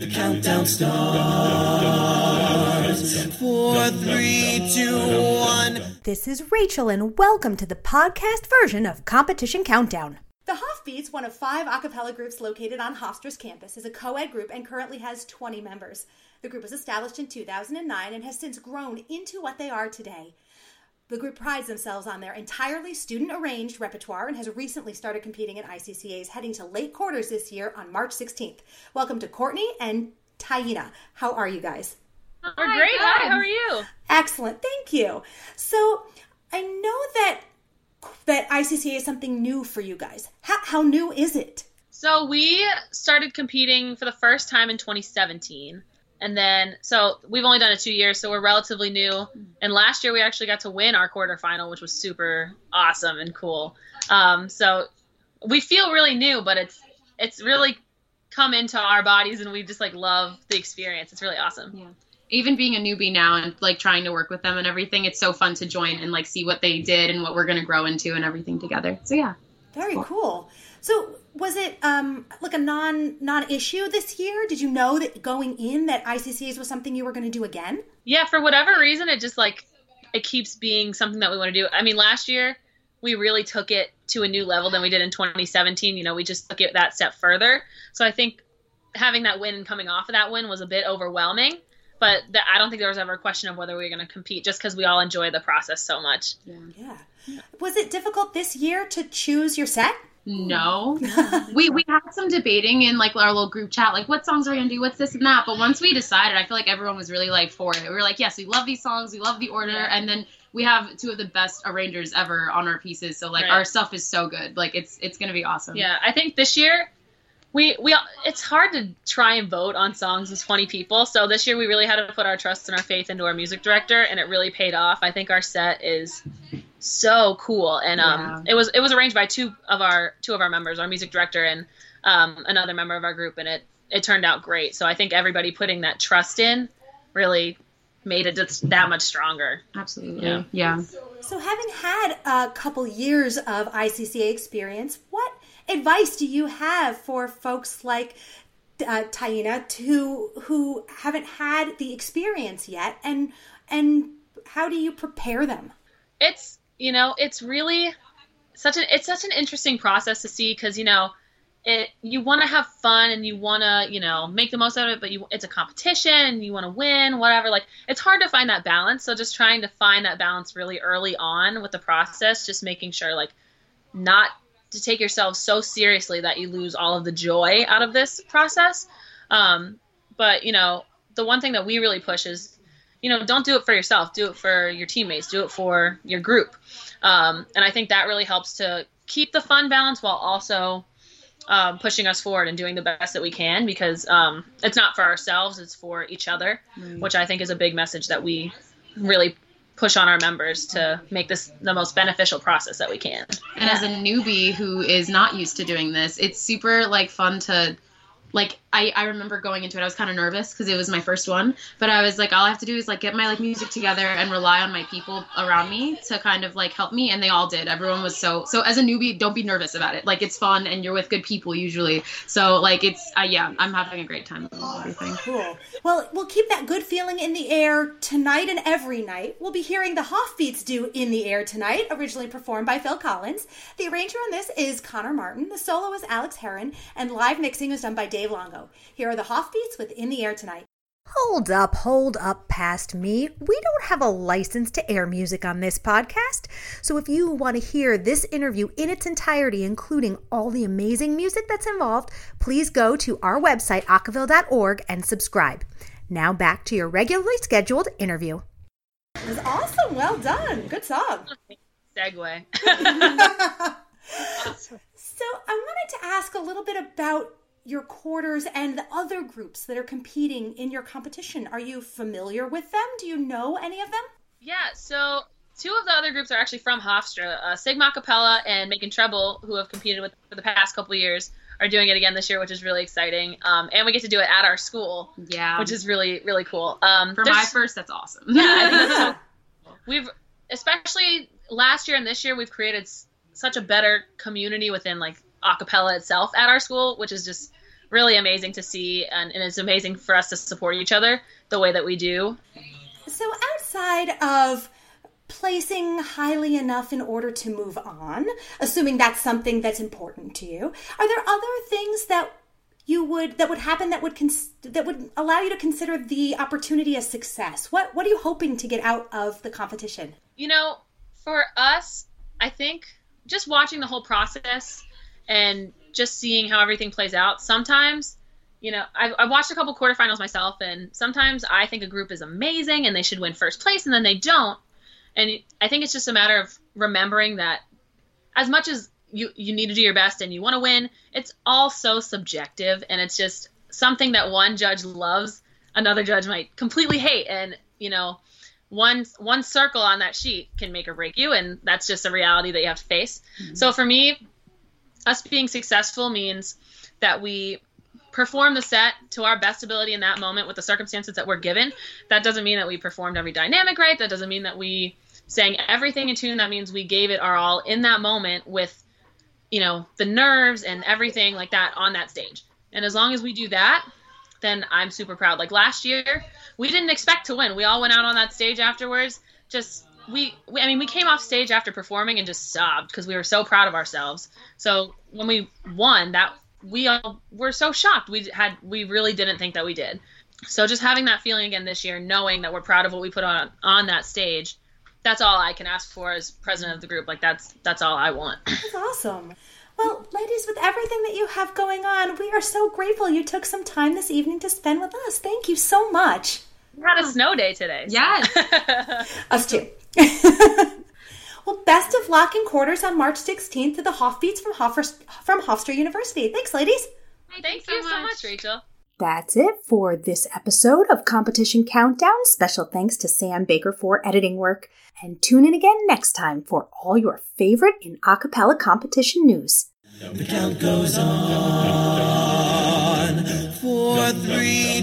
The countdown starts. Four, three, two, one. This is Rachel, and welcome to the podcast version of Competition Countdown. The Hoffbeats, one of five a cappella groups located on Hofstra's campus, is a co ed group and currently has 20 members. The group was established in 2009 and has since grown into what they are today. The group prides themselves on their entirely student arranged repertoire and has recently started competing in ICCA's heading to late quarters this year on March 16th. Welcome to Courtney and Taina. How are you guys? We're great. Hi, how are you? Excellent, thank you. So I know that that ICCA is something new for you guys. How, how new is it? So we started competing for the first time in 2017. And then, so we've only done it two years, so we're relatively new. And last year we actually got to win our quarterfinal, which was super awesome and cool. Um, so we feel really new, but it's it's really come into our bodies, and we just like love the experience. It's really awesome. Yeah. Even being a newbie now and like trying to work with them and everything, it's so fun to join and like see what they did and what we're gonna grow into and everything together. So yeah. Very cool. So was it um, like a non non issue this year? Did you know that going in that ICCA's was something you were going to do again? Yeah, for whatever reason, it just like it keeps being something that we want to do. I mean, last year we really took it to a new level than we did in 2017. You know, we just took it that step further. So I think having that win and coming off of that win was a bit overwhelming. But the, I don't think there was ever a question of whether we were going to compete, just because we all enjoy the process so much. Yeah. Was it difficult this year to choose your set? No. we we had some debating in like our little group chat, like what songs are we gonna do, what's this and that. But once we decided, I feel like everyone was really like for it. We were like, yes, we love these songs, we love the order, and then we have two of the best arrangers ever on our pieces. So like Right. our stuff is so good. Like it's it's gonna be awesome. Yeah, I think this year we we it's hard to try and vote on songs with 20 people. So this year we really had to put our trust and our faith into our music director, and it really paid off. I think our set is so cool, and um, it was it was arranged by two of our two of our members, our music director and um, another member of our group, and it it turned out great. So I think everybody putting that trust in really made it just that much stronger. Absolutely. Yeah. Yeah. So, having had a couple years of ICCA experience, what advice do you have for folks like uh, Taina to who haven't had the experience yet, and and how do you prepare them? it's you know it's really such an it's such an interesting process to see because you know it you want to have fun and you want to you know make the most out of it but you it's a competition you want to win whatever like it's hard to find that balance. So just trying to find that balance really early on with the process just making sure like not to take yourself so seriously that you lose all of the joy out of this process. Um, but you know the one thing that we really push is you know, don't do it for yourself. Do it for your teammates. Do it for your group. Um, and I think that really helps to keep the fun balance while also um, pushing us forward and doing the best that we can because um, it's not for ourselves, it's for each other, which I think is a big message that we really push on our members to make this the most beneficial process that we can. And as a newbie who is not used to doing this, it's super like fun to like I, I remember going into it i was kind of nervous because it was my first one but i was like all i have to do is like get my like music together and rely on my people around me to kind of like help me and they all did everyone was so so as a newbie don't be nervous about it like it's fun and you're with good people usually so like it's uh, yeah i'm having a great time with everything Cool. Well, we'll keep that good feeling in the air tonight and every night. We'll be hearing the Hoffbeats do In the Air tonight, originally performed by Phil Collins. The arranger on this is Connor Martin. The solo is Alex Heron, and live mixing was done by Dave Longo. Here are the Hoffbeats with In the Air tonight. Hold up, hold up past me. We don't have a license to air music on this podcast. So if you want to hear this interview in its entirety, including all the amazing music that's involved, please go to our website, acaville.org, and subscribe. Now back to your regularly scheduled interview. It was awesome. Well done. Good song. Segue. So I wanted to ask a little bit about your quarters and the other groups that are competing in your competition. Are you familiar with them? Do you know any of them? Yeah, so two of the other groups are actually from Hofstra. Uh, Sigma Capella and Making Treble, who have competed with for the past couple of years, are doing it again this year, which is really exciting. Um, and we get to do it at our school, yeah which is really really cool. Um, for my first that's awesome yeah, I think it's so we've especially last year and this year we've created s- such a better community within like acapella itself at our school, which is just really amazing to see, and, and it's amazing for us to support each other the way that we do. So, outside of placing highly enough in order to move on, assuming that's something that's important to you, are there other things that you would that would happen that would cons- that would allow you to consider the opportunity a success? What what are you hoping to get out of the competition? You know, for us, I think just watching the whole process and just seeing how everything plays out. Sometimes, you know, I've, I've watched a couple quarterfinals myself, and sometimes I think a group is amazing and they should win first place, and then they don't. And I think it's just a matter of remembering that as much as you you need to do your best and you want to win, it's all so subjective, and it's just something that one judge loves, another judge might completely hate, and you know. One one circle on that sheet can make or break you, and that's just a reality that you have to face. Mm-hmm. So for me, us being successful means that we perform the set to our best ability in that moment with the circumstances that we're given. That doesn't mean that we performed every dynamic right. That doesn't mean that we sang everything in tune. That means we gave it our all in that moment with, you know, the nerves and everything like that on that stage. And as long as we do that, then I'm super proud. Like last year, we didn't expect to win. We all went out on that stage afterwards, just we, we, I mean, we came off stage after performing and just sobbed because we were so proud of ourselves. So when we won, that we all were so shocked. We had, we really didn't think that we did. So just having that feeling again this year, knowing that we're proud of what we put on on that stage, that's all I can ask for as president of the group. Like that's that's all I want. That's awesome. Well, ladies, with everything that you have going on, we are so grateful you took some time this evening to spend with us. Thank you so much. We had a snow day today. So. Yes. us too. well, best of luck in quarters on March 16th to the Hoffbeats from, Hoffer, from Hofstra University. Thanks, ladies. Hey, Thank you so much. so much, Rachel. That's it for this episode of Competition Countdown. Special thanks to Sam Baker for editing work. And tune in again next time for all your favorite in acapella competition news. The count goes on. Four, three,